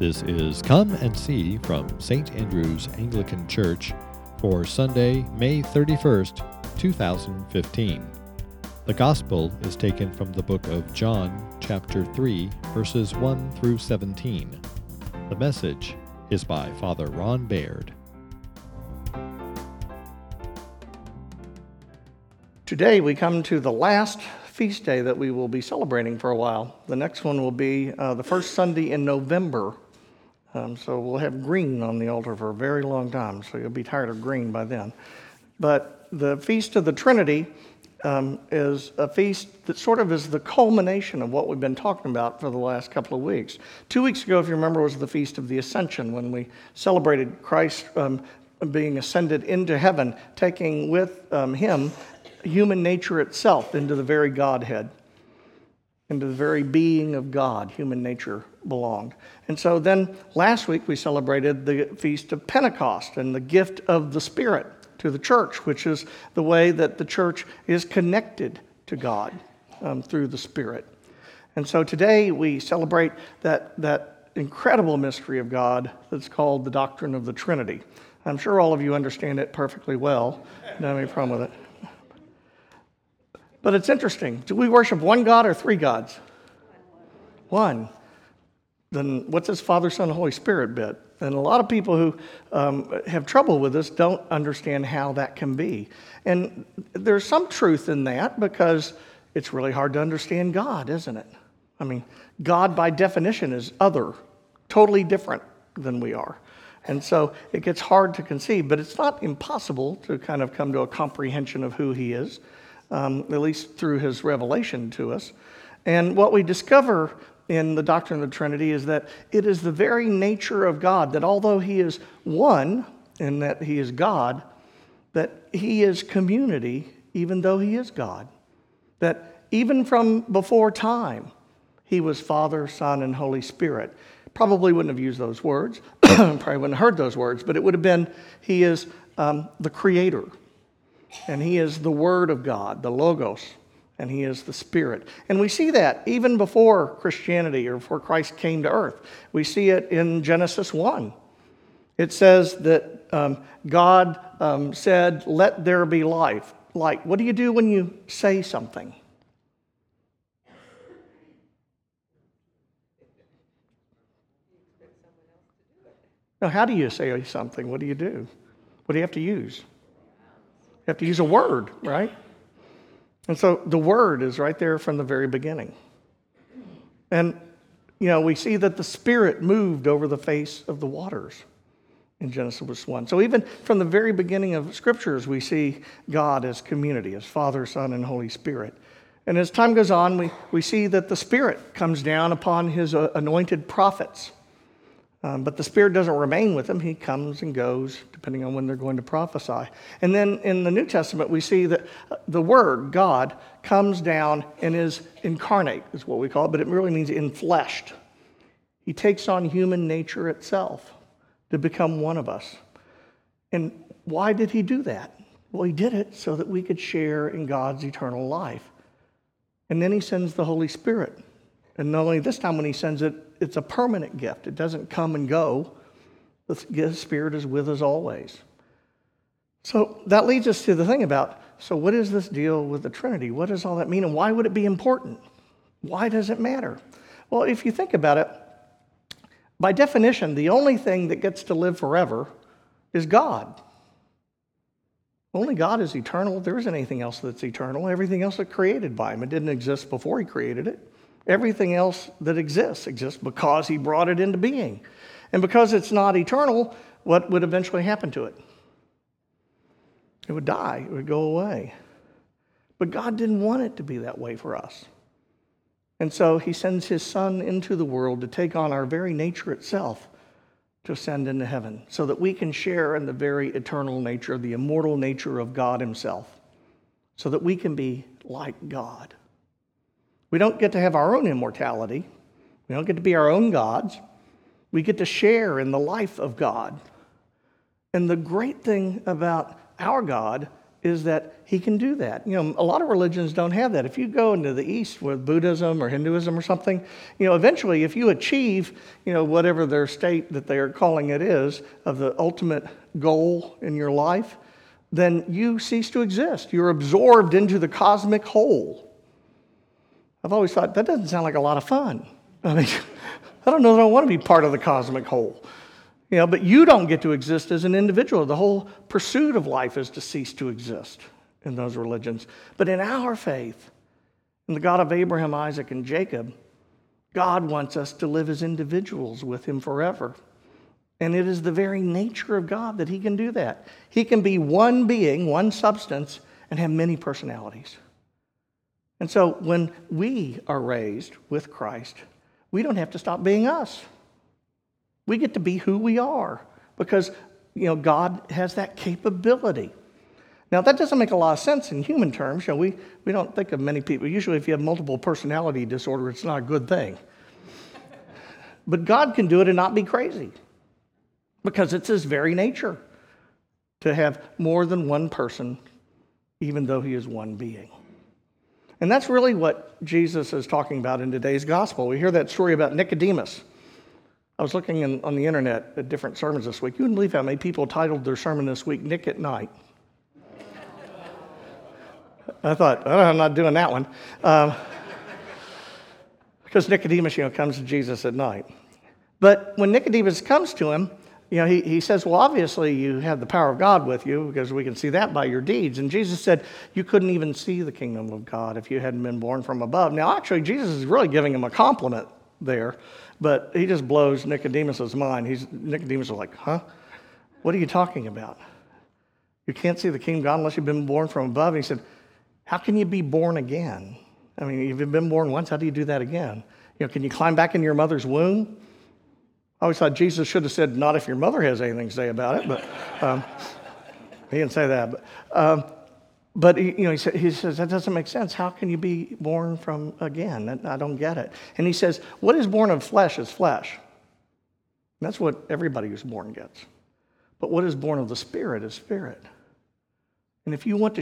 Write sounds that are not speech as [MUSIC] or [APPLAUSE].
This is Come and See from St. Andrew's Anglican Church for Sunday, May 31st, 2015. The Gospel is taken from the book of John, chapter 3, verses 1 through 17. The message is by Father Ron Baird. Today we come to the last feast day that we will be celebrating for a while. The next one will be uh, the first Sunday in November. Um, so we'll have green on the altar for a very long time, so you'll be tired of green by then. But the Feast of the Trinity um, is a feast that sort of is the culmination of what we've been talking about for the last couple of weeks. Two weeks ago, if you remember, was the Feast of the Ascension when we celebrated Christ um, being ascended into heaven, taking with um, him human nature itself into the very Godhead, into the very being of God, human nature belonged. And so then last week we celebrated the Feast of Pentecost and the gift of the Spirit to the church, which is the way that the church is connected to God um, through the Spirit. And so today we celebrate that, that incredible mystery of God that's called the doctrine of the Trinity. I'm sure all of you understand it perfectly well. Don't have any problem with it. But it's interesting. Do we worship one God or three gods? One. Then what's this Father, Son, Holy Spirit bit? And a lot of people who um, have trouble with this don't understand how that can be. And there's some truth in that because it's really hard to understand God, isn't it? I mean, God by definition is other, totally different than we are. And so it gets hard to conceive, but it's not impossible to kind of come to a comprehension of who He is um, at least through his revelation to us. And what we discover in the doctrine of the Trinity is that it is the very nature of God that although he is one and that he is God, that he is community even though he is God. That even from before time, he was Father, Son, and Holy Spirit. Probably wouldn't have used those words, [CLEARS THROAT] probably wouldn't have heard those words, but it would have been he is um, the creator. And He is the Word of God, the Logos, and He is the Spirit. And we see that even before Christianity or before Christ came to earth. We see it in Genesis 1. It says that um, God um, said, Let there be life. Like, what do you do when you say something? Now, how do you say something? What do you do? What do you have to use? Have to use a word, right? And so the word is right there from the very beginning. And, you know, we see that the Spirit moved over the face of the waters in Genesis 1. So even from the very beginning of scriptures, we see God as community, as Father, Son, and Holy Spirit. And as time goes on, we, we see that the Spirit comes down upon his uh, anointed prophets. Um, but the Spirit doesn't remain with them. He comes and goes depending on when they're going to prophesy. And then in the New Testament, we see that the Word, God, comes down and is incarnate, is what we call it, but it really means infleshed. He takes on human nature itself to become one of us. And why did he do that? Well, he did it so that we could share in God's eternal life. And then he sends the Holy Spirit. And not only this time when he sends it, it's a permanent gift. It doesn't come and go. The Spirit is with us always. So that leads us to the thing about so, what is this deal with the Trinity? What does all that mean? And why would it be important? Why does it matter? Well, if you think about it, by definition, the only thing that gets to live forever is God. Only God is eternal. There isn't anything else that's eternal. Everything else is created by Him. It didn't exist before He created it. Everything else that exists exists because he brought it into being. And because it's not eternal, what would eventually happen to it? It would die, it would go away. But God didn't want it to be that way for us. And so he sends his son into the world to take on our very nature itself to ascend into heaven so that we can share in the very eternal nature, the immortal nature of God himself, so that we can be like God. We don't get to have our own immortality. We don't get to be our own gods. We get to share in the life of God. And the great thing about our God is that he can do that. You know, a lot of religions don't have that. If you go into the East with Buddhism or Hinduism or something, you know, eventually if you achieve, you know, whatever their state that they are calling it is of the ultimate goal in your life, then you cease to exist. You're absorbed into the cosmic whole. I've always thought that doesn't sound like a lot of fun. I mean, [LAUGHS] I don't know that I want to be part of the cosmic whole. You know, but you don't get to exist as an individual. The whole pursuit of life is to cease to exist in those religions. But in our faith, in the God of Abraham, Isaac, and Jacob, God wants us to live as individuals with Him forever. And it is the very nature of God that He can do that. He can be one being, one substance, and have many personalities. And so when we are raised with Christ, we don't have to stop being us. We get to be who we are because you know God has that capability. Now that doesn't make a lot of sense in human terms. You know, we, we don't think of many people. Usually if you have multiple personality disorder, it's not a good thing. but God can do it and not be crazy. Because it's his very nature to have more than one person, even though he is one being. And that's really what Jesus is talking about in today's gospel. We hear that story about Nicodemus. I was looking in, on the internet at different sermons this week. You wouldn't believe how many people titled their sermon this week, Nick at Night. I thought, oh, I'm not doing that one. Um, [LAUGHS] because Nicodemus, you know, comes to Jesus at night. But when Nicodemus comes to him, you know, he, he says, Well, obviously you have the power of God with you because we can see that by your deeds. And Jesus said, You couldn't even see the kingdom of God if you hadn't been born from above. Now, actually, Jesus is really giving him a compliment there, but he just blows Nicodemus's mind. He's, Nicodemus is like, Huh? What are you talking about? You can't see the kingdom of God unless you've been born from above. And he said, How can you be born again? I mean, if you've been born once, how do you do that again? You know, can you climb back in your mother's womb? I always thought Jesus should have said, not if your mother has anything to say about it, but um, he didn't say that. But, um, but he, you know, he, he says, that doesn't make sense. How can you be born from again? I don't get it. And he says, what is born of flesh is flesh. And that's what everybody who's born gets. But what is born of the Spirit is spirit. And if you want to